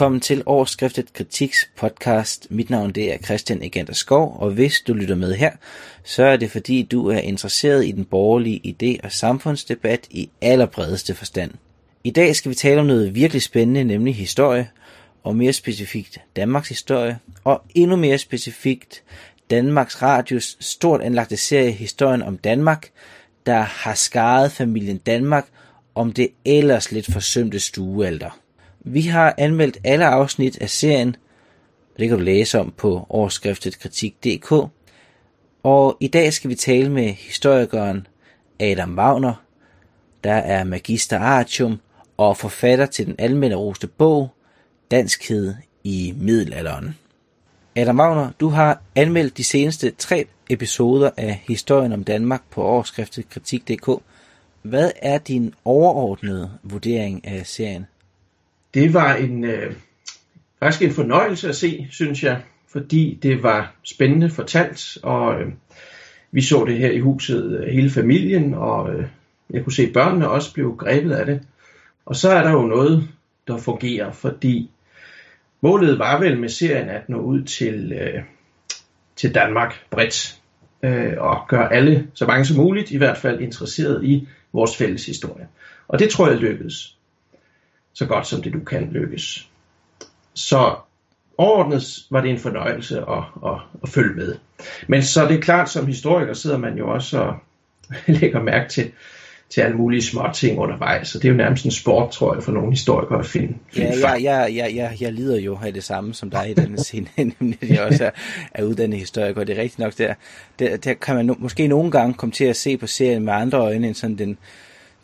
Velkommen til Overskriftet Kritiks podcast. Mit navn det er Christian Egander Skov, og hvis du lytter med her, så er det fordi du er interesseret i den borgerlige idé- og samfundsdebat i allerbredeste forstand. I dag skal vi tale om noget virkelig spændende, nemlig historie, og mere specifikt Danmarks historie, og endnu mere specifikt Danmarks Radios stort anlagte serie Historien om Danmark, der har skaret familien Danmark om det ellers lidt forsømte stuealter. Vi har anmeldt alle afsnit af serien, det kan du læse om på overskriftet kritik.dk, og i dag skal vi tale med historikeren Adam Wagner, der er magister artium og forfatter til den almene roste bog Danskhed i middelalderen. Adam Wagner, du har anmeldt de seneste tre episoder af Historien om Danmark på overskriftet kritik.dk. Hvad er din overordnede vurdering af serien? Det var en øh, faktisk en fornøjelse at se, synes jeg, fordi det var spændende fortalt, og øh, vi så det her i huset øh, hele familien, og øh, jeg kunne se at børnene også blev grebet af det. Og så er der jo noget, der fungerer, fordi målet var vel med serien at nå ud til, øh, til Danmark bredt, øh, og gøre alle, så mange som muligt, i hvert fald interesseret i vores fælles historie. Og det tror jeg lykkedes så godt som det du kan lykkes. Så overordnet var det en fornøjelse at, at, at følge med. Men så det er klart, som historiker sidder man jo også og lægger mærke til, til alle mulige små ting undervejs. Så det er jo nærmest en sport, tror jeg, for nogle historikere at finde, finde Ja, jeg, jeg, jeg, jeg, jeg lider jo af det samme som dig i denne scene, nemlig at jeg også er, er uddannet historiker, det er rigtigt nok der. Der, der kan man no, måske nogle gange komme til at se på serien med andre øjne end sådan den,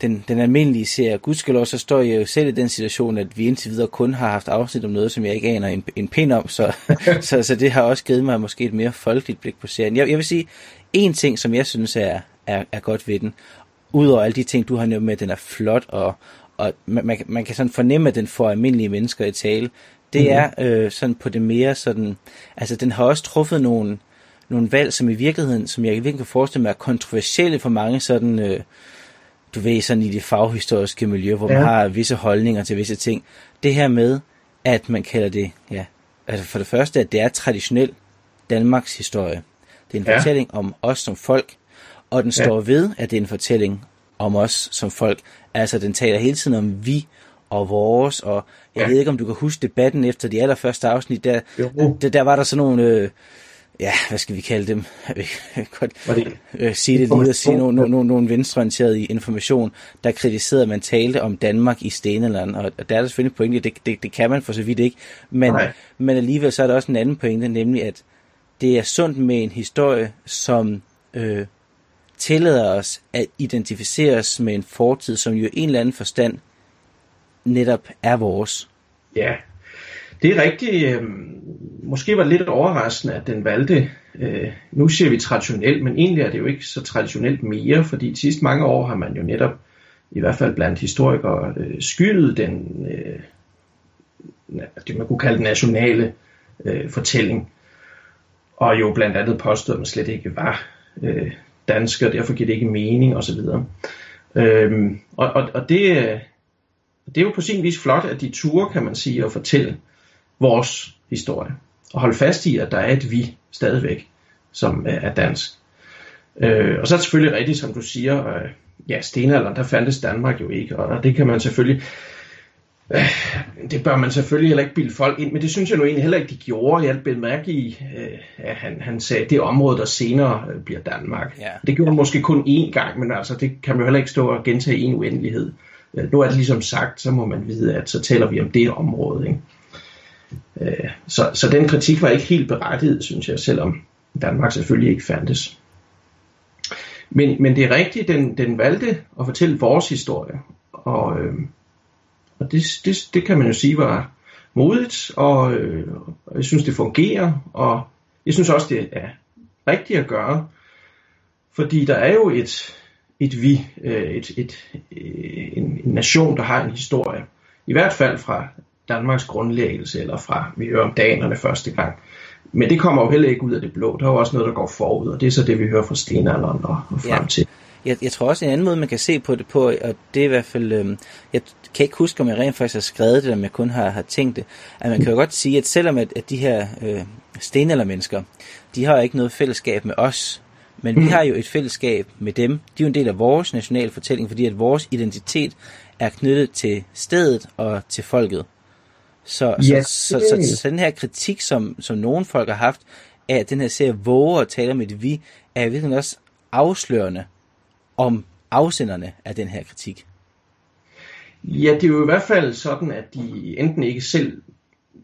den, den almindelige serie. Gudskelov, så står jeg jo selv i den situation, at vi indtil videre kun har haft afsnit om noget, som jeg ikke aner en, en pind om, så, så, så det har også givet mig måske et mere folkeligt blik på serien. Jeg, jeg vil sige, en ting, som jeg synes er, er, er godt ved den, udover alle de ting, du har nævnt med, at den er flot, og, og man, man, man kan sådan fornemme, at den får almindelige mennesker i tale, det mm. er øh, sådan på det mere sådan, altså den har også truffet nogle, nogle valg, som i virkeligheden, som jeg virkelig kan forestille mig, er kontroversielle for mange sådan, øh, du ved, sådan i det faghistoriske miljø, hvor ja. man har visse holdninger til visse ting. Det her med, at man kalder det, ja, altså for det første, at det er traditionel Danmarks historie. Det er en ja. fortælling om os som folk, og den står ja. ved, at det er en fortælling om os som folk. Altså, den taler hele tiden om vi og vores, og jeg ja. ved ikke, om du kan huske debatten efter de allerførste afsnit, der, der, der var der sådan nogle... Øh, ja, hvad skal vi kalde dem? Jeg kan godt øh, sige det lige og sige nogle, nogle, nogle, nogle venstreorienterede information, der kritiserede, at man talte om Danmark i stenalderen, og der er der selvfølgelig pointe, det, det, det kan man for så vidt ikke, men, men alligevel så er der også en anden pointe, nemlig at det er sundt med en historie, som øh, tillader os at identificere os med en fortid, som jo i en eller anden forstand netop er vores. Ja, det er rigtigt. Øh, måske var det lidt overraskende, at den valgte, øh, nu siger vi traditionelt, men egentlig er det jo ikke så traditionelt mere, fordi de sidste mange år har man jo netop, i hvert fald blandt historikere, øh, skyldet den, øh, det man kunne kalde den nationale øh, fortælling, og jo blandt andet påstod, at man slet ikke var øh, dansker, og derfor giver det ikke mening osv. Øhm, og, og, og det, øh, det er jo på sin vis flot, at de turer, kan man sige, at fortælle vores historie. Og holde fast i, at der er et vi stadigvæk, som er dansk. Øh, og så er det selvfølgelig rigtigt, som du siger, øh, ja, stenalderen, der fandtes Danmark jo ikke, og det kan man selvfølgelig, øh, det bør man selvfølgelig heller ikke bilde folk ind, men det synes jeg nu egentlig heller ikke, de gjorde. Jeg blev mærke i, øh, at han, han sagde, det område, der senere øh, bliver Danmark. Ja. Det gjorde han måske kun én gang, men altså, det kan man jo heller ikke stå og gentage i en uendelighed. Øh, nu er det ligesom sagt, så må man vide, at så taler vi om det område. Ikke? Øh, så, så den kritik var ikke helt berettiget, synes jeg, selvom Danmark selvfølgelig ikke fandtes. Men, men det er rigtigt, den, den valgte at fortælle vores historie, og, øh, og det, det, det kan man jo sige var modigt, og, øh, og jeg synes, det fungerer, og jeg synes også, det er rigtigt at gøre, fordi der er jo et, et vi, øh, et, et, øh, en, en nation, der har en historie. I hvert fald fra Danmarks grundlæggelse, eller fra, vi hører om danerne første gang. Men det kommer jo heller ikke ud af det blå. Der er jo også noget, der går forud, og det er så det, vi hører fra stenalderen og, og frem ja. til. jeg, jeg tror også en anden måde, man kan se på det på, og det er i hvert fald, øh, jeg kan ikke huske, om jeg rent faktisk har skrevet det, om jeg kun har, har tænkt det, at man kan jo godt sige, at selvom at, at de her øh, stenaldermennesker, de har ikke noget fællesskab med os, men vi har jo et fællesskab med dem. De er jo en del af vores nationale fortælling, fordi at vores identitet er knyttet til stedet og til folket. Så, Ja, så, så, så, så den her kritik, som, som nogle folk har haft, af at den her serie våger at tale om et vi, er i virkeligheden også afslørende om afsenderne af den her kritik. Ja, det er jo i hvert fald sådan, at de enten ikke selv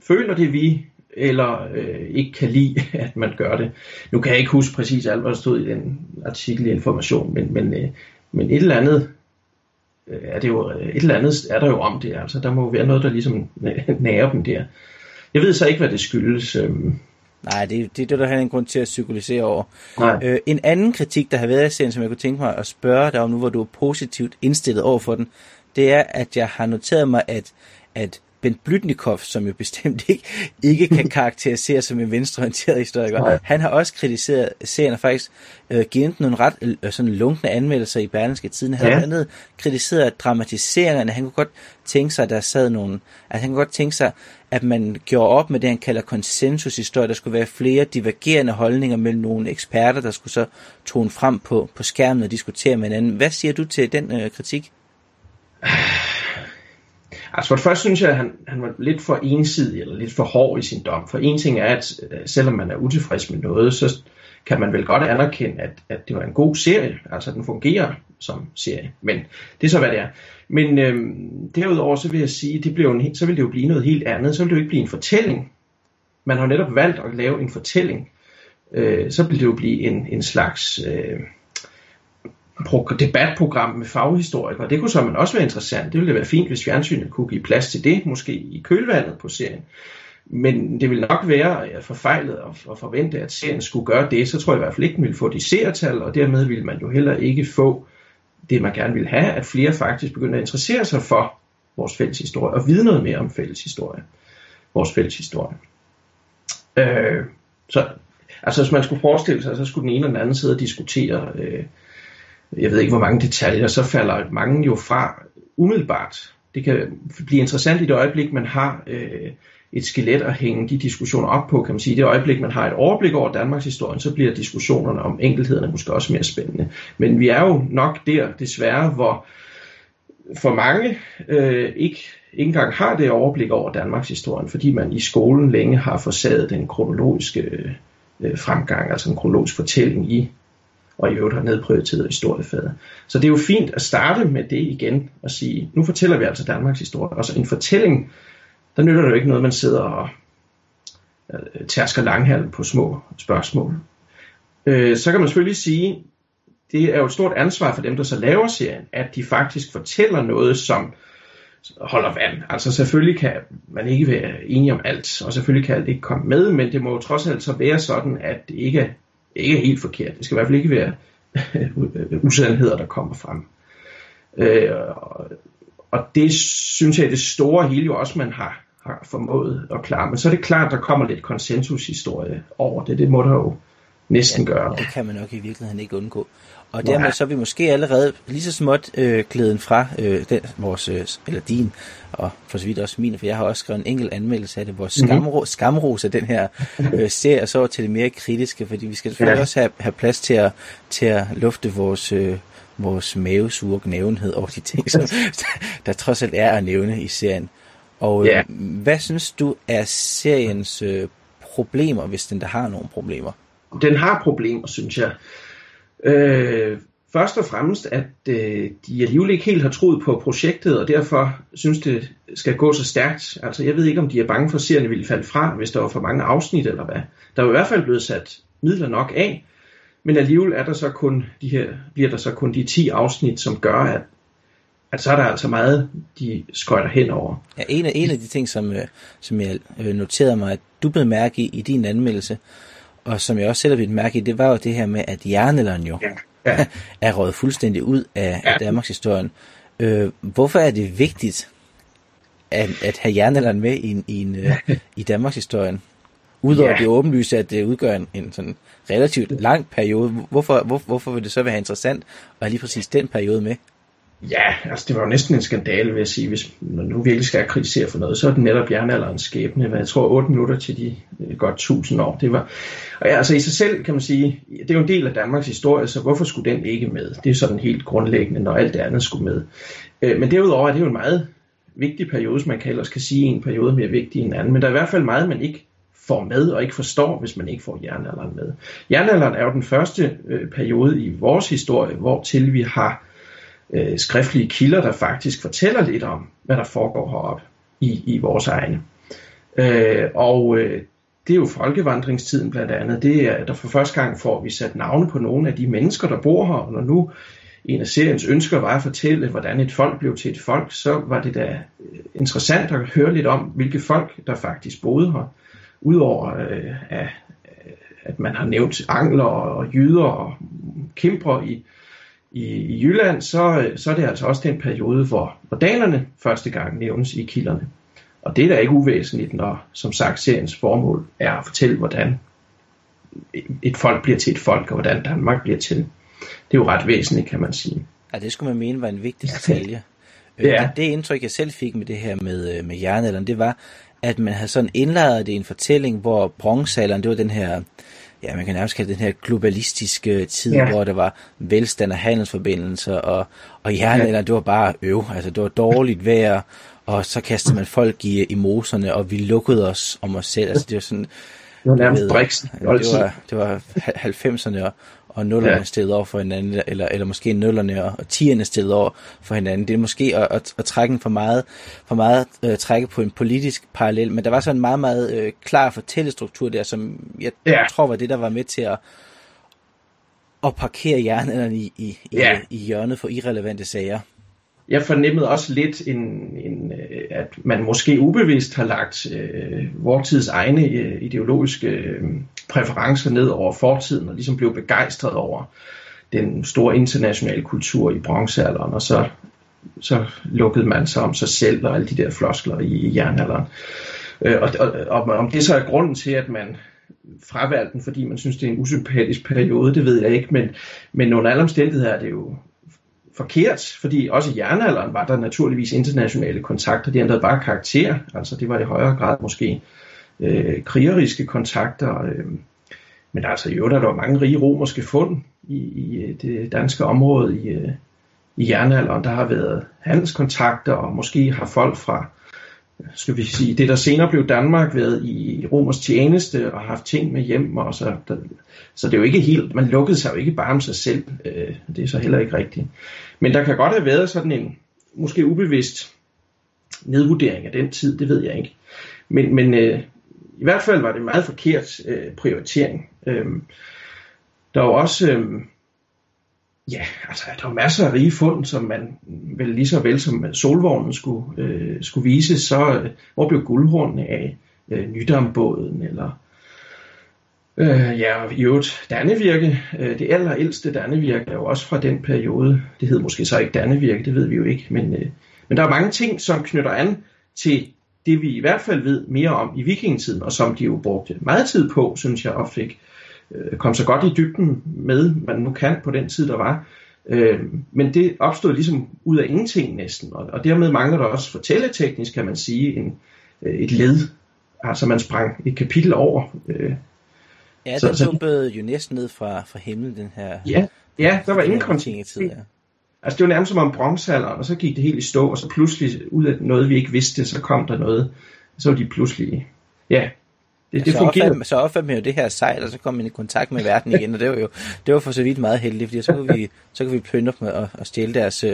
føler det vi, eller øh, ikke kan lide, at man gør det. Nu kan jeg ikke huske præcis alt, hvad der stod i den artikel i Information, men, men, øh, men et eller andet er det jo, et eller andet er der jo om det. Altså, der må jo være noget, der ligesom nærer dem der. Jeg ved så ikke, hvad det skyldes. Øh, Nej, det, det er det, der har en grund til at psykologisere over. nej. Øh, en anden kritik, der har været i serien, som jeg kunne tænke mig at spørge dig om nu, hvor du er positivt indstillet over for den, det er, at jeg har noteret mig, at, at Bent Blytnikov, som jo bestemt ikke, ikke kan karakteriseres som en venstreorienteret historiker, Nej. han har også kritiseret serien og faktisk øh, givet nogle ret øh, sådan lunkne anmeldelser i Berlingske Tiden. Han Ja. har andet kritiseret dramatiseringerne. Han kunne godt tænke sig, at der sad nogle, at han kunne godt tænke sig, at man gjorde op med det, han kalder konsensushistorie. Der skulle være flere divergerende holdninger mellem nogle eksperter, der skulle så tone frem på, på skærmen og diskutere med hinanden. Hvad siger du til den øh, kritik? Altså for det første synes jeg, at han, han var lidt for ensidig eller lidt for hård i sin dom. For en ting er, at øh, selvom man er utilfreds med noget, så kan man vel godt anerkende, at, at det var en god serie. Altså den fungerer som serie. Men det er så, hvad det er. Men øhm, derudover så vil jeg sige, det blev en, så vil det jo blive noget helt andet. Så vil det jo ikke blive en fortælling. Man har netop valgt at lave en fortælling. Øh, så vil det jo blive en, en slags... Øh, debatprogram med faghistorikere. Det kunne så man også være interessant. Det ville da være fint, hvis fjernsynet kunne give plads til det, måske i kølvandet på serien. Men det vil nok være forfejlet at, at forvente, at serien skulle gøre det. Så tror jeg i hvert fald ikke, den ville få de seertal, og dermed ville man jo heller ikke få det, man gerne ville have, at flere faktisk begynder at interessere sig for vores fælles historie, og vide noget mere om fælles historie. Vores fælles historie. Øh, så altså, hvis man skulle forestille sig, så skulle den ene og den anden sidde og diskutere øh, jeg ved ikke hvor mange detaljer, så falder mange jo fra umiddelbart. Det kan blive interessant i det øjeblik, man har øh, et skelet at hænge de diskussioner op på, kan man sige. I det øjeblik, man har et overblik over Danmarks historie, så bliver diskussionerne om enkelthederne måske også mere spændende. Men vi er jo nok der, desværre, hvor for mange øh, ikke, ikke engang har det overblik over Danmarks historie, fordi man i skolen længe har forsaget den kronologiske øh, fremgang, altså en kronologisk fortælling i og i øvrigt har nedprioriteret historiefaget. Så det er jo fint at starte med det igen og sige, nu fortæller vi altså Danmarks historie. Og så en fortælling, der nytter det jo ikke noget, man sidder og øh, tærsker langhalm på små spørgsmål. Øh, så kan man selvfølgelig sige, det er jo et stort ansvar for dem, der så laver serien, at de faktisk fortæller noget, som holder vand. Altså selvfølgelig kan man ikke være enige om alt, og selvfølgelig kan alt ikke komme med, men det må jo trods alt så være sådan, at det ikke ikke er helt forkert. Det skal i hvert fald ikke være usandheder, der kommer frem. Øh, og, og det synes jeg, det store hele jo også, man har, har formået at klare. Men så er det klart, der kommer lidt konsensushistorie over det. Det må der jo næsten ja, gøre. Det kan man nok i virkeligheden ikke undgå. Og dermed så er vi måske allerede lige så småt øh, glæden fra øh, den, vores, øh, eller din, og for så vidt også min, for jeg har også skrevet en enkelt anmeldelse af det, vores skamro, skamros af den her øh, serie, og så til det mere kritiske, fordi vi skal selvfølgelig ja. også have, have plads til at, til at lufte vores, øh, vores mavesure nævenhed over de ting, som der trods alt er at nævne i serien. Og øh, Ja. hvad synes du er seriens øh, problemer, hvis den der har nogle problemer? Den har problemer, synes jeg. Øh, først og fremmest, at øh, de alligevel ikke helt har troet på projektet, og derfor synes det skal gå så stærkt. Altså, jeg ved ikke, om de er bange for, at serien ville falde fra, hvis der var for mange afsnit eller hvad. Der er i hvert fald blevet sat midler nok af, men alligevel er der så kun de her, bliver der så kun de 10 afsnit, som gør, at, at så er der altså meget, de skøjter henover. Ja, en af, en af de ting, som, øh, som jeg øh, noterede mig, at du blev mærke i i din anmeldelse, og som jeg også selv har blivet mærke i, det var jo det her med, at jernalderen jo Ja. Ja. er røget fuldstændig ud af, ja. Danmarks historien. Øh, hvorfor er det vigtigt at, at have jernalderen med i, en- i, en, øh, i Danmarks historien? Udover ja. det åbenlyse, at det udgør en, en sådan relativt lang periode, hvorfor, hvor, hvorfor vil det så være interessant at have lige præcis den periode med? Ja, altså det var jo næsten en skandale, vil jeg sige, hvis man nu virkelig skal kritisere for noget, så er det netop jernalderens skæbne, Men jeg tror 8 minutter til de øh, godt 1000 år. Det var, og ja, altså i sig selv kan man sige, det er jo en del af Danmarks historie, så hvorfor skulle den ikke med? Det er sådan helt grundlæggende, når alt det andet skulle med. Øh, men derudover er det jo en meget vigtig periode, som man kan ellers kan sige, en periode mere vigtig end en anden, men der er i hvert fald meget, man ikke får med og ikke forstår, hvis man ikke får jernalderen med. Jernalderen er jo den første øh, periode i vores historie, hvor til vi har øh, skriftlige kilder, der faktisk fortæller lidt om, hvad der foregår heroppe i, i vores egne. Øh, og øh, det er jo folkevandringstiden blandt andet. Det er, der for første gang får vi sat navne på nogle af de mennesker, der bor her. Og når nu en af seriens ønsker var at fortælle, hvordan et folk blev til et folk, så var det da øh, interessant at høre lidt om, hvilke folk, der faktisk boede her. Udover øh, at, at man har nævnt angler og jyder og kæmper i, i, i Jylland, så, så er det altså også den periode, hvor, hvor danerne første gang nævnes i kilderne. Og det er da ikke uvæsentligt, når som sagt seriens formål er at fortælle, hvordan et folk bliver til et folk, og hvordan Danmark bliver til. Det er jo ret væsentligt, kan man sige. Ja, det skulle man mene var en vigtig detalje. ja. Det indtryk, jeg selv fik med det her med, øh, med jernalderen, det var, at man havde sådan indlejret det i en fortælling, hvor bronzealderen, det var den her ja, man kan nærmest kalde den her globalistiske tid, ja. hvor der var velstand og handelsforbindelser, og, og jernalderen, ja. det var bare øv, altså det var dårligt vejr, og så kastede man folk i, i moserne, og vi lukkede os om os selv, altså det var sådan, det var nærmest Brixen. Det var, det var 90'erne, og, og nullerne ja. stillet over for hinanden, eller, eller måske nullerne og, og tierne stillet over for hinanden. Det er måske at, at, at trække for meget, for meget uh, trække på en politisk parallel, men der var så en meget, meget uh, klar fortællestruktur der, som jeg ja. tror var det, der var med til at, at parkere hjernen i, i, ja. i, i hjørnet for irrelevante sager jeg fornemmede også lidt, en, en, øh, at man måske ubevidst har lagt øh, vortids egne øh, ideologiske øh, præferencer ned over fortiden, og ligesom blev begejstret over den store internationale kultur i bronzealderen, og så, så lukkede man sig om sig selv og alle de der floskler i, i jernalderen. Øh, og, og, og om det så er grunden til, at man fravalgte den, fordi man synes, det er en usympatisk periode, det ved jeg ikke, men, men under alle omstændigheder er det jo forkert, fordi også i jernalderen var der naturligvis internationale kontakter, de ændrede bare karakter, altså det var i højere grad måske øh, krigeriske kontakter, øh, men altså i øvrigt er der mange rige romerske fund i, i øh, det danske område i, øh, i jernalderen, der har været handelskontakter, og måske har folk fra skal vi sige, det der senere blev Danmark været i romers tjeneste og haft ting med hjem, og så, der, så det er jo ikke helt, man lukkede sig jo ikke bare om sig selv, øh, det er så heller ikke rigtigt. Men der kan godt have været sådan en, måske ubevidst nedvurdering af den tid, det ved jeg ikke. Men, men øh, i hvert fald var det en meget forkert øh, prioritering. Øh, der var også, øh, Ja, altså der var masser af rige fund, som man vel lige så vel som solvognen skulle, øh, skulle vise, så øh, hvor blev guldhornene af øh, Nydambåden, eller øh, ja, i øvrigt Dannevirke, øh, det allerældste Dannevirke er jo også fra den periode, det hed måske så ikke Dannevirke, det ved vi jo ikke, men, øh, men der er mange ting, som knytter an til det vi i hvert fald ved mere om i vikingetiden, og som de jo brugte meget tid på, synes jeg, og fik øh, kom så godt i dybden med, man nu kan på den tid, der var. Øh, men det opstod ligesom ud af ingenting næsten, og, og dermed mangler der også fortælleteknisk, kan man sige, en, øh, et led. Altså man sprang et kapitel over. Øh, ja, den så, dumpede jo næsten ned fra, fra himlen, den her... Ja, ja der var ingen kontinuitet. Ja. Altså det var nærmest som om bronzealderen, og så gik det helt i stå, og så pludselig ud af noget, vi ikke vidste, så kom der noget. Så var de pludselig, ja, det, det så, opfandt, så opfandt man jo det her sejl, og så kom man i kontakt med verden igen, og det var jo det var for så vidt meget heldigt, fordi så kunne vi, så kunne vi plyndre dem og, og stjæle deres, uh,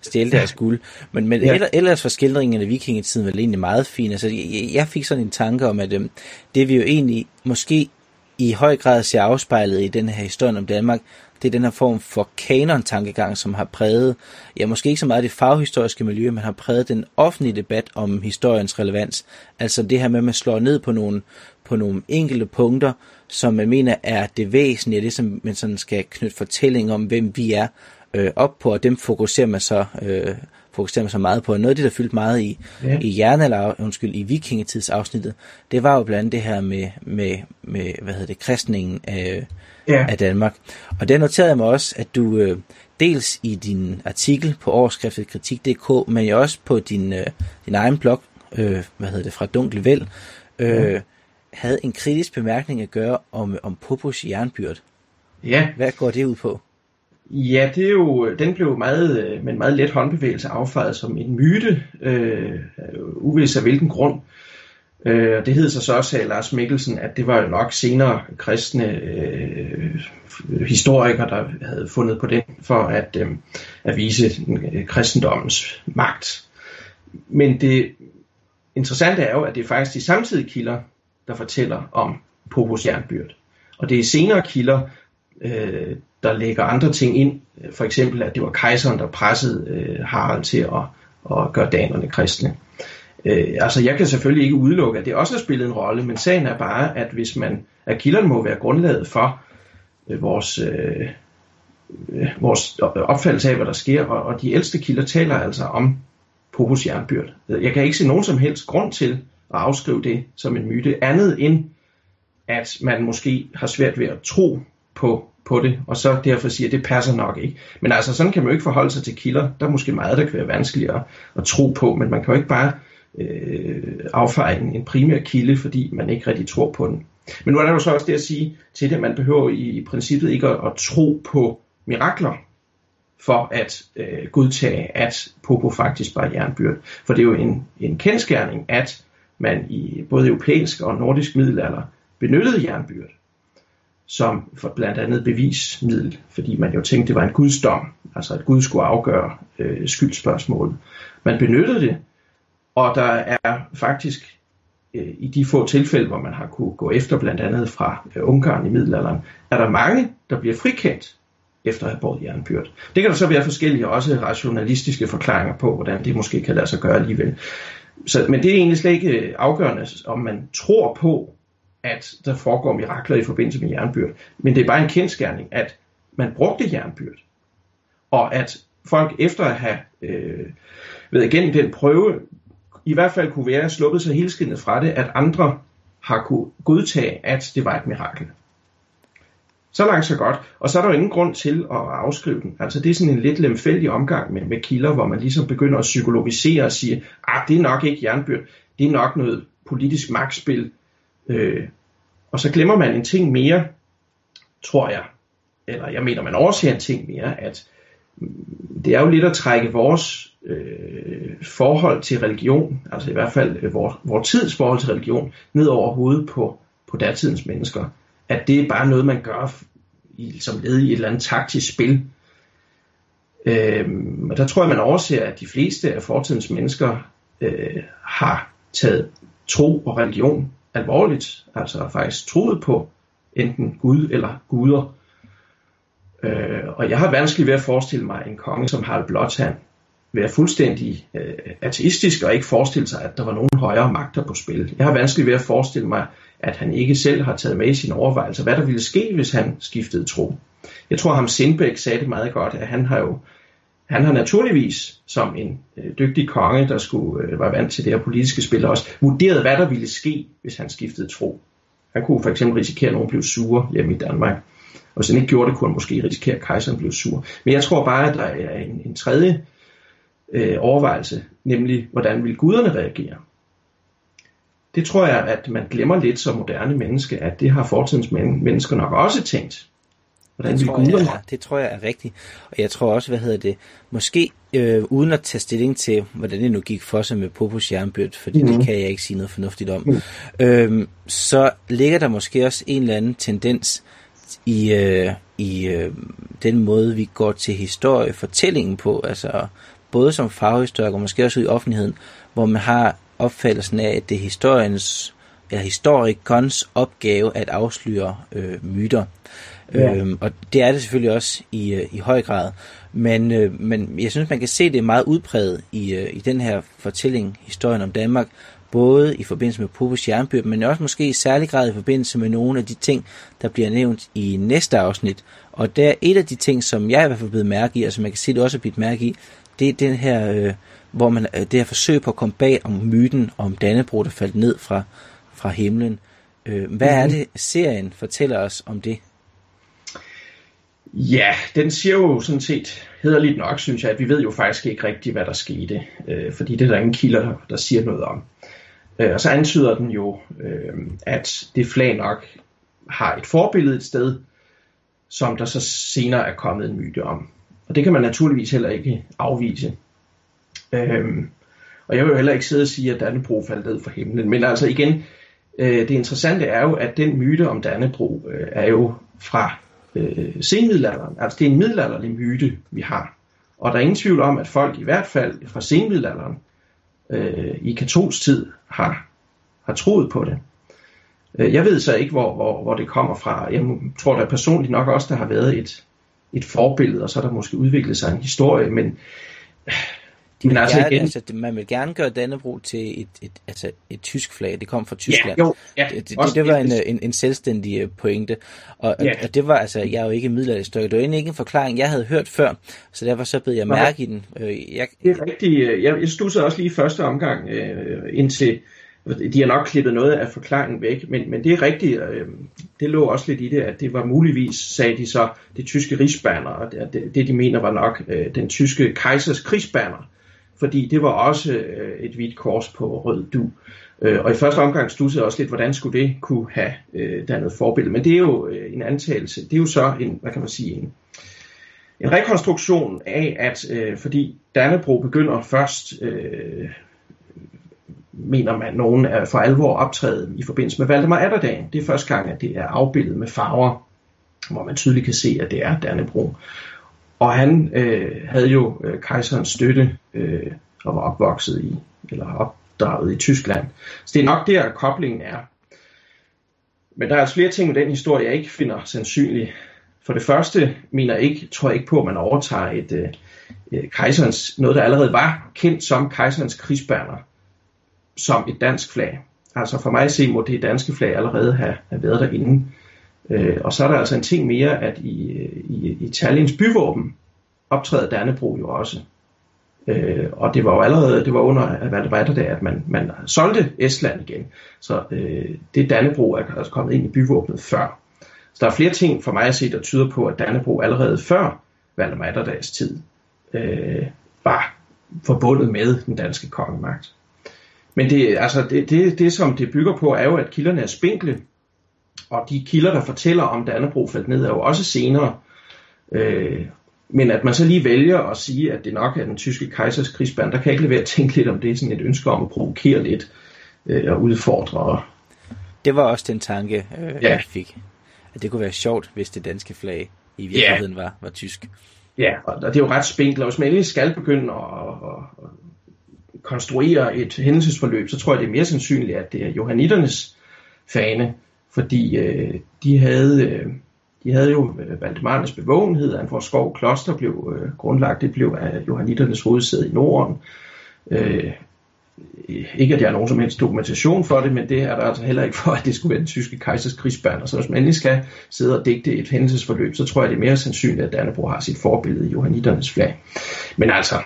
stjæle deres guld. Men, men ja. ellers var skildringen af vikingetiden vel egentlig meget fin. Altså, jeg, jeg fik sådan en tanke om, at um, det vi jo egentlig måske i høj grad ser afspejlet i den her historie om Danmark, det er den her form for kanon-tankegang, som har præget, ja måske ikke så meget det faghistoriske miljø, men har præget den offentlige debat om historiens relevans. Altså det her med, at man slår ned på nogle, på nogle enkelte punkter, som man mener er det væsentlige, det som man sådan skal knytte fortælling om, hvem vi er, øh, op på, og dem fokuserer man så øh, fokuserer så meget på. Og noget af det, der fyldte meget i, ja. i hjerne, eller undskyld, i vikingetidsafsnittet, det var jo blandt andet det her med, med, med hvad hedder det, kristningen af, ja. af Danmark. Og der noterede jeg mig også, at du øh, dels i din artikel på overskriftet kritik.dk, men jo også på din, øh, din egen blog, øh, hvad hedder det, fra Dunkelvæld, øh, ja. havde en kritisk bemærkning at gøre om, om Popos jernbyrd. Ja. Hvad går det ud på? Ja, det er jo, den blev meget, øh, med en meget let håndbevægelse affejet som en myte, øh, uvis af hvilken grund. Øh, det hed sig så også af Lars Mikkelsen, at det var jo nok senere kristne øh, historikere, der havde fundet på den for at, øh, at vise øh, kristendommens magt. Men det interessante er jo, at det er faktisk de samtidige kilder, der fortæller om Popos jernbyrd. Og det er senere kilder, øh, der lægger andre ting ind. For eksempel, at det var kejseren, der pressede øh, Harald til at, at gøre danerne kristne. Øh, altså, jeg kan selvfølgelig ikke udelukke, at det også har spillet en rolle, men sagen er bare, at hvis man, at kilderne må være grundlaget for øh, vores, øh, øh vores opfattelse af, hvad der sker, og, og de ældste kilder taler altså om Popos jernbyrd. Jeg kan ikke se nogen som helst grund til at afskrive det som en myte, andet end at man måske har svært ved at tro på, på det, og så derfor siger, at det passer nok ikke. Men altså, sådan kan man jo ikke forholde sig til kilder. Der er måske meget, der kan være vanskeligere at, tro på, men man kan jo ikke bare øh, affeje en, en primær kilde, fordi man ikke rigtig tror på den. Men nu er der jo så også det at sige til det, at man behøver i, i princippet ikke at, at tro på mirakler, for at øh, godtage, at Popo faktisk var jernbyrd. For det er jo en, en kendskærning, at man i både europæisk og nordisk middelalder benyttede jernbyrd som for blandt andet bevismiddel, fordi man jo tænkte, det var en gudsdom, altså at Gud skulle afgøre øh, skyldspørgsmålet. Man benyttede det, og der er faktisk øh, i de få tilfælde, hvor man har kunne gå efter blandt andet fra øh, Ungarn i middelalderen, er der mange, der bliver frikendt efter at have båret jernbyrd. Det kan der så være forskellige også rationalistiske forklaringer på, hvordan det måske kan lade sig gøre alligevel. Så, men det er egentlig slet ikke øh, afgørende, om man tror på, at der foregår mirakler i forbindelse med jernbyrd. Men det er bare en kendskærning, at man brugte jernbyrd. Og at folk efter at have øh, været igennem den prøve, i hvert fald kunne være sluppet sig helskindet fra det, at andre har kunne godtage, at det var et mirakel. Så langt så godt. Og så er der jo ingen grund til at afskrive den. Altså det er sådan en lidt lemfældig omgang med, med kilder, hvor man ligesom begynder at psykologisere og sige, ah, det er nok ikke jernbyrd, det er nok noget politisk magtspil, Øh, og så glemmer man en ting mere, tror jeg, eller jeg mener, man overser en ting mere, at mm, det er jo lidt at trække vores øh, forhold til religion, altså i hvert fald øh, vores, vores tids forhold til religion, ned over hovedet på, på datidens mennesker. At det er bare noget, man gør i, som led i et eller andet taktisk spil. Øh, og der tror jeg, man overser, at de fleste af fortidens mennesker øh, har taget tro og religion alvorligt, altså faktisk troet på enten Gud eller guder. Øh, og jeg har vanskeligt ved at forestille mig en konge som Harald Blåtand være fuldstændig øh, ateistisk og ikke forestille sig, at der var nogen højere magter på spil. Jeg har vanskeligt ved at forestille mig, at han ikke selv har taget med i sine overvejelser, hvad der ville ske, hvis han skiftede tro. Jeg tror, ham Sindbæk sagde det meget godt, at han har jo han har naturligvis som en øh, dygtig konge, der skulle øh, var vant til det her politiske spil også, vurderet, hvad der ville ske, hvis han skiftede tro. Han kunne for eksempel risikere, at nogen blev sure hjemme i Danmark. Og hvis han ikke gjorde det, kunne han måske risikere, at kejseren blev sur. Men jeg tror bare, at der er en, en tredje øh, overvejelse, nemlig hvordan vil guderne reagere? Det tror jeg, at man glemmer lidt som moderne menneske, at det har fortidens mennesker nok også tænkt. Hvordan det, tror jeg, er, det tror jeg er rigtigt. Og jeg tror også, hvad hedder det, måske øh, uden at tage stilling til, hvordan det nu gik for sig med Popos jernbyrd, fordi mm. det kan jeg ikke sige noget fornuftigt om, mm. øh, så ligger der måske også en eller anden tendens i, øh, i øh, den måde, vi går til historiefortællingen på, altså både som faghistoriker og måske også i offentligheden, hvor man har opfattelsen af, at det er historiens eller historikons opgave at afsløre øh, myter. Ja. Øhm, og det er det selvfølgelig også i, øh, i høj grad. Men, øh, men jeg synes, man kan se det meget udpræget i, øh, i den her fortælling, historien om Danmark, både i forbindelse med Popes jernbyrd, men også måske i særlig grad i forbindelse med nogle af de ting, der bliver nævnt i næste afsnit. Og der er et af de ting, som jeg i hvert fald blevet mærke i, og som jeg kan se, det også er blevet mærke i, det er den her, øh, hvor man, øh, det her forsøg på at komme bag om myten om Dannebro, der faldt ned fra, fra himlen. Øh, hvad mm-hmm. er det, serien fortæller os om det? Ja, den siger jo sådan set hederligt nok, synes jeg, at vi ved jo faktisk ikke rigtigt, hvad der skete, øh, fordi det er der ingen kilder, der, der siger noget om. Øh, og så antyder den jo, øh, at det flag nok har et forbillede et sted, som der så senere er kommet en myte om. Og det kan man naturligvis heller ikke afvise. Øhm, og jeg vil jo heller ikke sidde og sige, at Dannebro faldt ned fra himlen. Men altså igen, øh, det interessante er jo, at den myte om Dannebro øh, er jo fra øh, senmiddelalderen. Altså det er en middelalderlig myte, vi har. Og der er ingen tvivl om, at folk i hvert fald fra senmiddelalderen øh, i katolsk tid har, har troet på det. Øh, jeg ved så ikke, hvor, hvor, hvor det kommer fra. Jeg tror da personligt nok også, der har været et, et forbillede, og så er der måske udviklet sig en historie, men de men altså, gerne, igen... altså, man vil gerne gøre Dannebro til et, et, altså et tysk flag. Det kom fra Tyskland. Ja, jo, ja, det, det, det, det var en, en, en selvstændig øh, pointe. Og, ja. og det var, altså, jeg er jo ikke middelalderhistoriker. Det var egentlig ikke en forklaring, jeg havde hørt før, så derfor så bed jeg mærke i den. Øh, jeg, det er rigtigt. Øh, jeg, jeg stussede også lige i første omgang øh, indtil de har nok klippet noget af forklaringen væk, men, men det er rigtigt, øh, det lå også lidt i det, at det var muligvis, sagde de så, det tyske rigsbanner, og det, det de mener var nok øh, den tyske kejsers krigsbanner, fordi det var også øh, et hvidt kors på rød du. Øh, og i første omgang stussede jeg også lidt, hvordan skulle det kunne have øh, dannet forbillede. Men det er jo øh, en antagelse. Det er jo så en, hvad kan man sige, en, en rekonstruktion af, at øh, fordi Dannebro begynder først, øh, mener man, nogen er for alvor optræde i forbindelse med Valdemar Atterdagen. Det er første gang, at det er afbildet med farver, hvor man tydeligt kan se, at det er Dannebro. Og han øh, havde jo øh, kejserens støtte øh, og var opvokset i, eller opdraget i Tyskland. Så det er nok der, koblingen er. Men der er altså flere ting med den historie, jeg ikke finder sandsynlig. For det første mener jeg ikke, tror jeg ikke på, at man overtager et øh, øh, kejserens, noget der allerede var kendt som kejserens krigsbanner, som et dansk flag. Altså for mig at se, må det danske flag allerede have, have været derinde. Øh, og så er der altså en ting mere, at i, øh, i, i Tallinns byvåben optræder Dannebro jo også. Øh, og det var jo allerede, det var under, hvad der, at man, man solgte Estland igen. Så øh, det Dannebro er altså kommet ind i byvåbnet før. Så der er flere ting for mig at se, der tyder på, at Dannebro allerede før Valdemar tid øh, var forbundet med den danske kongemagt. Men det, altså det, det, det, som det bygger på, er jo, at kilderne er spinkle, og de kilder, der fortæller om Dannebro faldt ned, er jo også senere. Øh, men at man så lige vælger at sige, at det nok er den tyske kejsers krigsband, der kan jeg ikke lade være at tænke lidt om det, sådan et ønske om at provokere lidt øh, og udfordre. Det var også den tanke, øh, ja. jeg fik. At det kunne være sjovt, hvis det danske flag i virkeligheden ja. var, var tysk. Ja, og det er jo ret spinkelt, og hvis man endelig skal begynde at, at, konstruere et hændelsesforløb, så tror jeg, det er mere sandsynligt, at det er johanniternes fane, fordi øh, de havde... Øh, de havde jo øh, Valdemarnes bevågenhed, skov Kloster blev øh, grundlagt, det blev af johanniternes hovedsæde i Norden. Øh, ikke at jeg har nogen som helst dokumentation for det, men det er der altså heller ikke for, at det skulle være den tyske kejsers krigsband. Så hvis man endelig skal sidde og digte et hændelsesforløb, så tror jeg, det er mere sandsynligt, at Dannebro har sit forbillede i johanniternes flag. Men altså,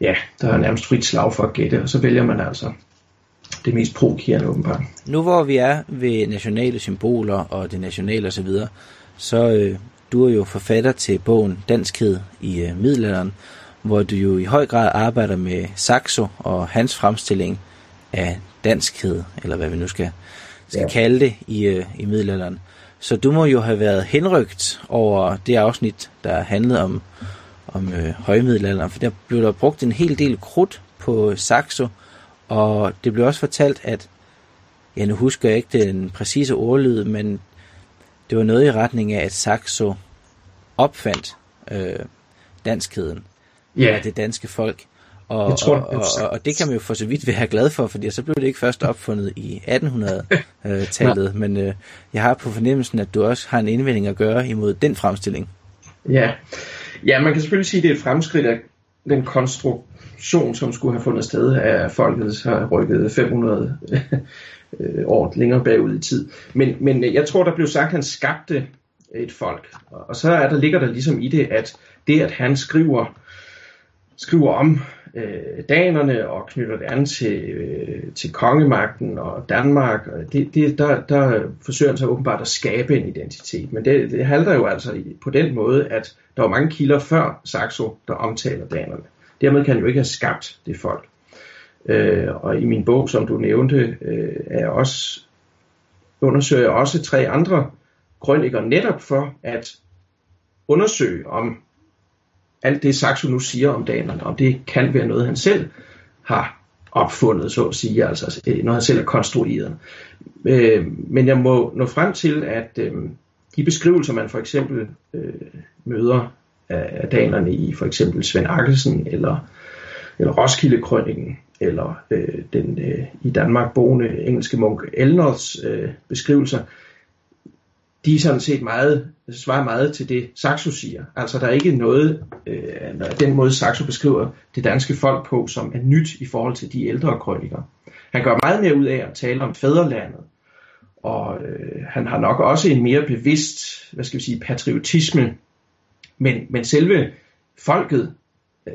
ja, der er nærmest frit slag for at gætte, og så vælger man altså det mest provokerende åbenbart. Nu hvor vi er ved nationale symboler og det nationale osv., så, så øh, du er jo forfatter til bogen Danskhed i øh, middelalderen, hvor du jo i høj grad arbejder med Saxo og hans fremstilling af danskhed, eller hvad vi nu skal, skal ja. kalde det i, øh, i middelalderen. Så du må jo have været henrygt over det afsnit, der handlede om, om øh, højmiddelalderen, for der blev der brugt en hel del krudt på Saxo, og det blev også fortalt, at, ja nu husker jeg ikke den præcise ordlyd, men det var noget i retning af, at Saxo opfandt øh, danskheden ja. af det danske folk. Og, jeg tror, og, og, og, og det kan man jo for så vidt være glad for, fordi så blev det ikke først opfundet i 1800-tallet, men øh, jeg har på fornemmelsen, at du også har en indvending at gøre imod den fremstilling. Ja, ja man kan selvfølgelig sige, at det er et fremskridt af den konstruktion, som skulle have fundet sted af folket, har rykket 500 øh, år længere bagud i tid. Men, men jeg tror, der blev sagt, at han skabte et folk. Og så er der, ligger der ligesom i det, at det, at han skriver skriver om øh, danerne og knytter det an til, øh, til kongemagten og Danmark. Og det, det, der, der forsøger han så åbenbart at skabe en identitet. Men det, det halter jo altså på den måde, at der var mange kilder før Saxo, der omtaler danerne. Dermed kan han jo ikke have skabt det folk. Øh, og i min bog, som du nævnte, øh, er jeg også, undersøger jeg også tre andre krøniker netop for at undersøge, om alt det Saxo nu siger om danerne, om det kan være noget, han selv har opfundet, så at sige, altså, altså øh, noget han selv har konstrueret. Øh, men jeg må nå frem til, at øh, de beskrivelser, man for eksempel øh, møder af danerne i for eksempel Svend Akkelsen eller, eller Roskilde-krønningen, eller øh, den øh, i Danmark boende engelske munk Elnors øh, beskrivelser, de er sådan set meget, svarer meget til det Saxo siger. Altså der er ikke noget, øh, den måde Saxo beskriver det danske folk på, som er nyt i forhold til de ældre krønikere. Han gør meget mere ud af at tale om fædrelandet, og øh, han har nok også en mere bevidst, hvad skal vi sige, patriotisme, men, men selve folket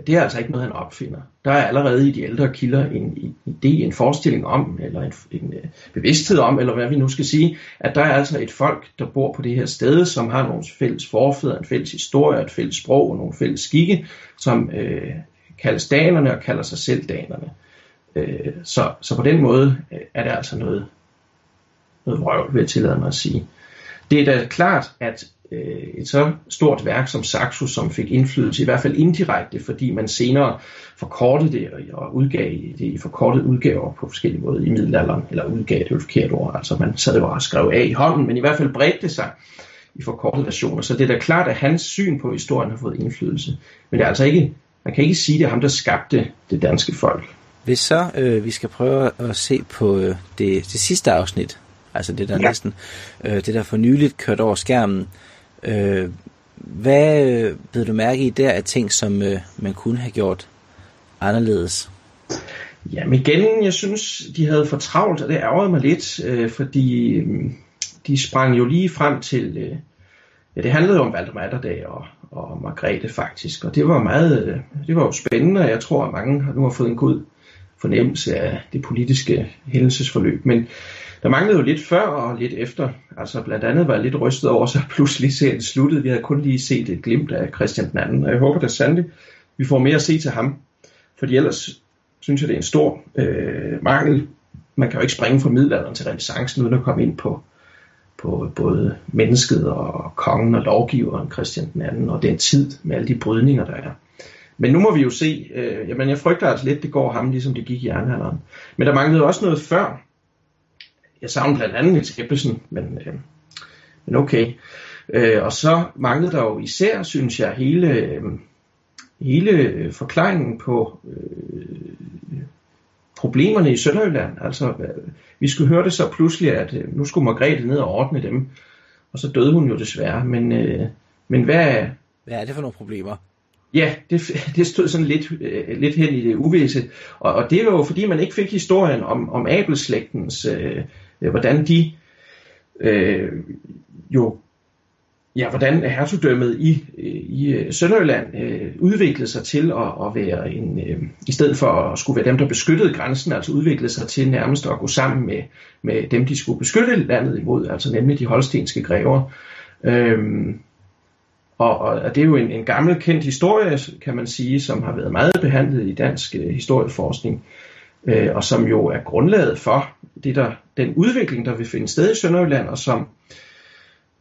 det er altså ikke noget, han opfinder. Der er allerede i de ældre kilder en idé, en forestilling om, eller en, en øh, bevidsthed om, eller hvad vi nu skal sige, at der er altså et folk, der bor på det her sted, som har nogle fælles forfædre, en fælles historie, et fælles sprog og nogle fælles skikke, som øh, kaldes danerne og kalder sig selv danerne. Øh, så, så på den måde øh, er det altså noget, noget røv, vil jeg tillade mig at sige. Det er da klart, at øh, et så stort værk som Saxo, som fik indflydelse, i hvert fald indirekte, fordi man senere forkortede det og udgav det i forkortede udgaver på forskellige måder i middelalderen, eller udgav det jo et forkert ord, altså man sad jo og skrev af i hånden, men i hvert fald bredte det sig i forkortede versioner. Så det er da klart, at hans syn på historien har fået indflydelse. Men det er altså ikke, man kan ikke sige, at det er ham, der skabte det danske folk. Hvis så øh, vi skal prøve at se på øh, det, det sidste afsnit, altså det der ja. næsten, øh, det der for nyligt kørt over skærmen, Øh, hvad øh, du mærke i der af ting, som øh, man kunne have gjort anderledes? Jamen igen, jeg synes, de havde for travlt, og det ærgerede mig lidt, øh, fordi øh, de sprang jo lige frem til, øh, ja det handlede jo om Valdemar Atterdag og, og Margrethe faktisk, og det var meget, øh, det var jo spændende, og jeg tror, at mange nu har fået en god fornemmelse af det politiske hændelsesforløb, men der manglede jo lidt før og lidt efter. Altså blandt andet var jeg lidt rystet over, så pludselig serien sluttede. Vi havde kun lige set et glimt af Christian den anden, og jeg håber da sandelig, vi får mere at se til ham. Fordi ellers synes jeg, det er en stor øh, mangel. Man kan jo ikke springe fra middelalderen til renaissancen uden at komme ind på, på både mennesket og kongen og lovgiveren Christian den anden og den tid med alle de brydninger, der er. Men nu må vi jo se. Øh, jamen jeg frygter altså lidt, det går ham, ligesom det gik i jernalderen. Men der manglede også noget før, jeg savner blandt andet Niels Ebbesen, men, øh, men okay. Øh, og så manglede der jo især, synes jeg, hele, øh, hele forklaringen på øh, problemerne i Sønderjylland. Altså, øh, vi skulle høre det så pludselig, at øh, nu skulle Margrethe ned og ordne dem, og så døde hun jo desværre. Men, øh, men hvad, hvad er det for nogle problemer? Ja, det, det stod sådan lidt, øh, lidt hen i det uvisse. Og, og det var jo fordi, man ikke fik historien om, om Abelslægtens øh, Øh, hvordan de øh, jo ja, hvordan hertugdømmet i, øh, i øh, Sønderjylland øh, udviklede sig til at, at være en, øh, i stedet for at skulle være dem, der beskyttede grænsen, altså udviklede sig til nærmest at gå sammen med, med dem, de skulle beskytte landet imod, altså nemlig de holstenske grever. Øhm, og, og det er jo en, en gammel kendt historie, kan man sige, som har været meget behandlet i dansk øh, historieforskning øh, og som jo er grundlaget for det der, den udvikling, der vil finde sted i Sønderjylland, og som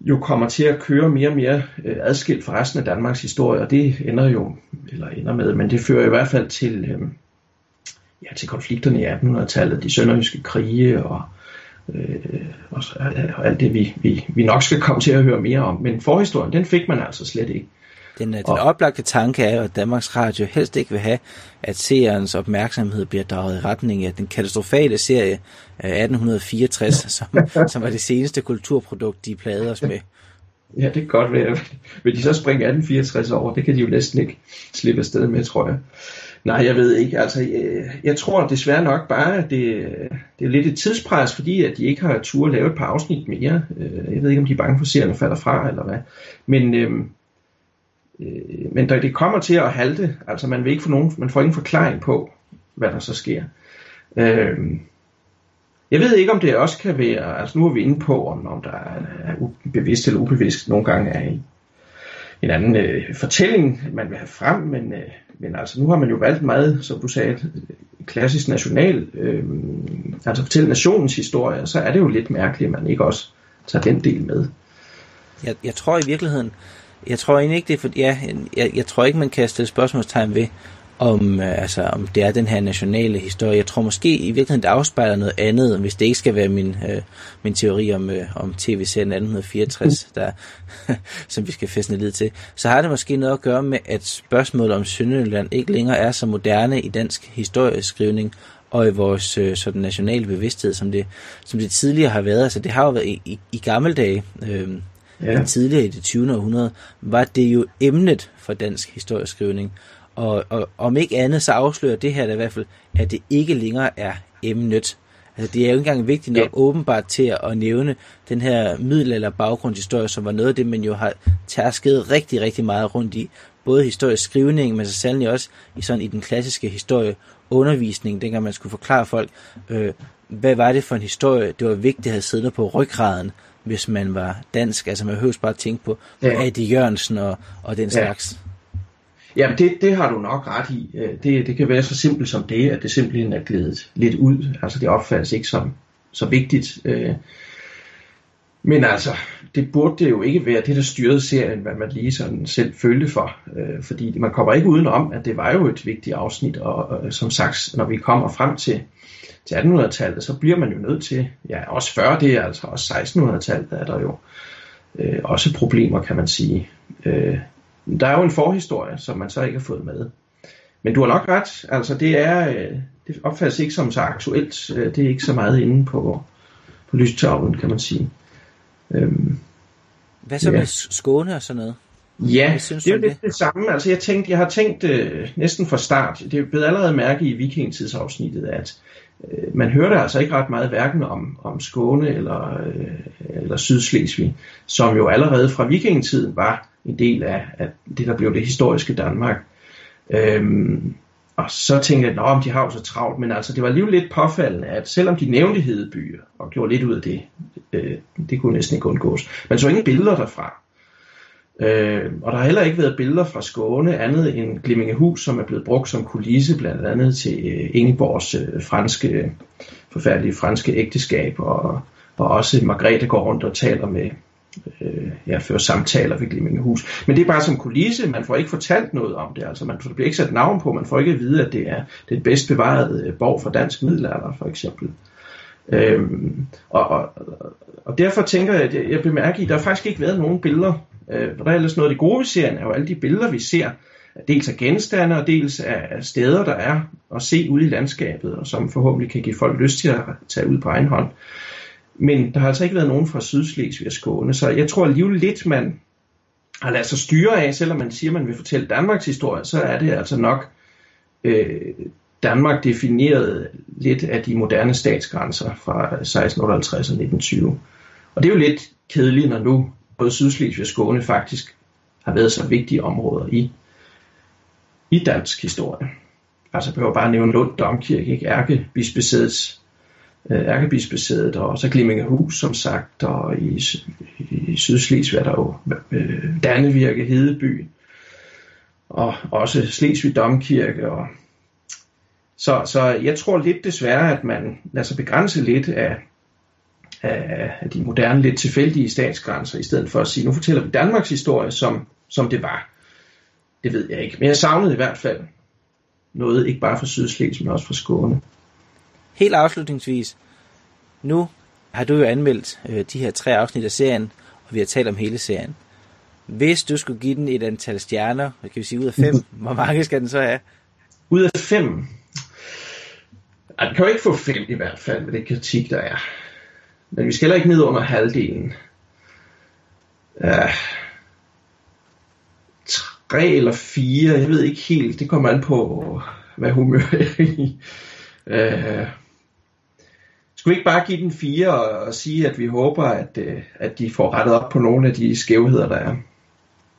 jo kommer til at køre mere og mere øh, adskilt fra resten af Danmarks historie, og det ender jo, eller ender med, men det fører i hvert fald til, øh, ja, til konflikterne i 1800-tallet, de sønderjyske krige og, øh, og, og alt det, vi, vi, vi nok skal komme til at høre mere om. Men forhistorien, den fik man altså slet ikke. Den, den oplagte tanke er jo, at Danmarks Radio helst ikke vil have, at seerens opmærksomhed bliver draget i retning af den katastrofale serie af 1864, som, som var det seneste kulturprodukt, de plagede os med. Ja, det kan godt være. Vil de så springe 1864 over? Det kan de jo næsten ikke slippe afsted med, tror jeg. Nej, jeg ved ikke. Altså, jeg, jeg tror desværre nok bare, at det, det er lidt et tidspres, fordi at de ikke har tur at lave et par afsnit mere. Øh, jeg ved ikke, om de er bange for, at falder fra, eller hvad. Men, øhm, øh, men det kommer til at halte, altså man, vil ikke få nogen, man får ingen forklaring på, hvad der så sker. Øh, jeg ved ikke, om det også kan være, altså nu er vi inde på, om, om der er bevidst eller ubevidst nogle gange er en, en anden øh, fortælling, man vil have frem, men, øh, men altså nu har man jo valgt meget, som du sagde, øh, klassisk national, øh, altså fortælle nationens historie, så er det jo lidt mærkeligt, at man ikke også tager den del med. Jeg, jeg tror i virkeligheden, jeg tror egentlig ikke det, for ja, jeg, jeg tror ikke, man kan stille spørgsmålstegn ved, om, øh, altså, om det er den her nationale historie. Jeg tror måske i virkeligheden, det afspejler noget andet, hvis det ikke skal være min, øh, min teori om, øh, om tv-serien 1864, der, som vi skal fæstne lidt til. Så har det måske noget at gøre med, at spørgsmålet om Sønderjylland ikke længere er så moderne i dansk historieskrivning, og i vores øh, sådan nationale bevidsthed, som det, som det tidligere har været. Altså det har jo været i, i, i gamle dage, øh, ja. tidligere i det 20. århundrede, var det jo emnet for dansk historieskrivning. Og, og om ikke andet, så afslører det her da i hvert fald, at det ikke længere er emnet. Altså, det er jo ikke engang vigtigt nok ja. åbenbart til at nævne den her middelalder baggrundshistorie, som var noget af det, man jo har tærsket rigtig, rigtig meget rundt i. Både historisk skrivning, men så sandelig også i, sådan, i den klassiske historie undervisning, dengang man skulle forklare folk, øh, hvad var det for en historie, det var vigtigt at have siddet på ryggraden, hvis man var dansk. Altså man behøver bare at tænke på, ja. Adi Jørgensen og, og den slags. Ja. Jamen, det, det har du nok ret i. Øh, det, det kan være så simpelt som det, at det simpelthen er glædet lidt ud. Altså, det opfattes ikke som så vigtigt. Øh. Men altså, det burde det jo ikke være det, der styrede serien, hvad man lige sådan selv følte for. Øh, fordi man kommer ikke udenom, at det var jo et vigtigt afsnit, og som sagt, når vi kommer frem til, til 1800-tallet, så bliver man jo nødt til, ja, også før det, altså også 1600-tallet er der jo øh, også problemer, kan man sige. Øh, der er jo en forhistorie, som man så ikke har fået med. Men du har nok ret, altså det er, øh, det opfattes ikke som så aktuelt, øh, det er ikke så meget inde på, på lystavlen, kan man sige. Øhm, Hvad så ja. med Skåne og sådan noget? Ja, synes, det er jo lidt det? det samme. Altså jeg tænkte, jeg har tænkt øh, næsten fra start, det er blevet allerede mærke i vikingtidsafsnittet, at øh, man hørte altså ikke ret meget hverken om, om Skåne eller, øh, eller Sydslesvig, som jo allerede fra vikingetiden var en del af, af det, der blev det historiske Danmark. Øhm, og så tænkte jeg, at de har jo så travlt, men altså det var alligevel lidt påfaldende, at selvom de nævnte Hedeby og gjorde lidt ud af det, øh, det kunne næsten ikke undgås, man så ingen billeder derfra. Øh, og der har heller ikke været billeder fra Skåne andet end Glimmingehus, som er blevet brugt som kulisse blandt andet til øh, Ingeborgs øh, franske, forfærdelige franske ægteskab, og, og også Margrethe går rundt og taler med, øh, ja, føre samtaler ved Glimmingehus. Men det er bare som kulisse, man får ikke fortalt noget om det, altså man bliver ikke sat navn på, man får ikke at vide, at det er den bedst bevarede øh, borg for dansk middelalder, for eksempel. Øhm, og, og, og derfor tænker jeg, at jeg bemærker, at der har faktisk ikke været nogen billeder. Øh, der er ellers noget af det gode ved serien, er jo alle de billeder, vi ser, dels af genstande og dels af steder, der er at se ude i landskabet, og som forhåbentlig kan give folk lyst til at tage ud på egen hånd. Men der har altså ikke været nogen fra Sydslesvig og Skåne, så jeg tror alligevel lidt, man har ladet sig styre af, selvom man siger, at man vil fortælle Danmarks historie, så er det altså nok øh, Danmark defineret lidt af de moderne statsgrænser fra 1658 og 1920. Og det er jo lidt kedeligt, når nu både Sydslesvig og Skåne faktisk har været så vigtige områder i, i dansk historie. Altså jeg behøver bare nævne Lund Domkirke, ikke? Ærkebispesædets Øh, ærkebispesædet, og så Glimmingehus, som sagt, og i, i Sydslesvig er der jo øh, Dannevirke, Hedeby, og også Slesvig Domkirke. Og, så, så jeg tror lidt desværre, at man lader sig begrænse lidt af, af, af de moderne, lidt tilfældige statsgrænser, i stedet for at sige, nu fortæller vi Danmarks historie, som, som det var. Det ved jeg ikke, men jeg savnede i hvert fald noget, ikke bare fra Sydslesvig, men også fra Skåne. Helt afslutningsvis, nu har du jo anmeldt øh, de her tre afsnit af serien, og vi har talt om hele serien. Hvis du skulle give den et antal stjerner, hvad kan vi sige, ud af fem, hvor mange skal den så have? Ud af fem? Ej, den kan jo ikke få fem i hvert fald, med det kritik, der er. Men vi skal heller ikke ned under halvdelen. Ja. Tre eller fire, jeg ved ikke helt, det kommer an på, hvad humør er i. Uh, skulle vi ikke bare give den fire og, og sige, at vi håber, at, øh, at de får rettet op på nogle af de skævheder, der er?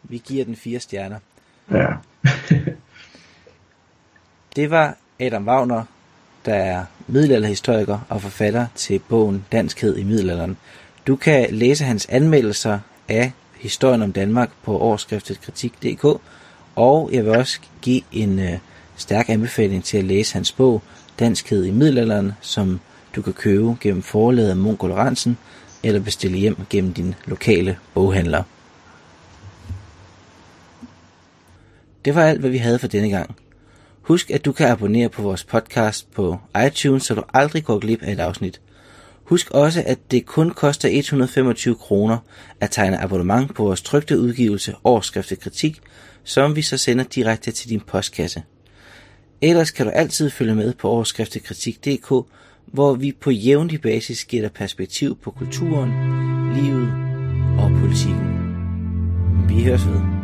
Vi giver den fire stjerner. Ja. Det var Adam Wagner, der er middelalderhistoriker og forfatter til bogen Danskhed i middelalderen. Du kan læse hans anmeldelser af historien om Danmark på årskriftet kritik.dk, og jeg vil også give en øh, stærk anbefaling til at læse hans bog Danskhed i middelalderen, som du kan købe gennem forlaget Mongol Ransen eller bestille hjem gennem din lokale boghandler. Det var alt, hvad vi havde for denne gang. Husk, at du kan abonnere på vores podcast på iTunes, så du aldrig går glip af et afsnit. Husk også, at det kun koster 125 kroner at tegne abonnement på vores trygte udgivelse Årskriftet Kritik, som vi så sender direkte til din postkasse. Ellers kan du altid følge med på overskriftekritik.dk, hvor vi på jævnlig basis giver dig perspektiv på kulturen, livet og politikken. Vi høres ved.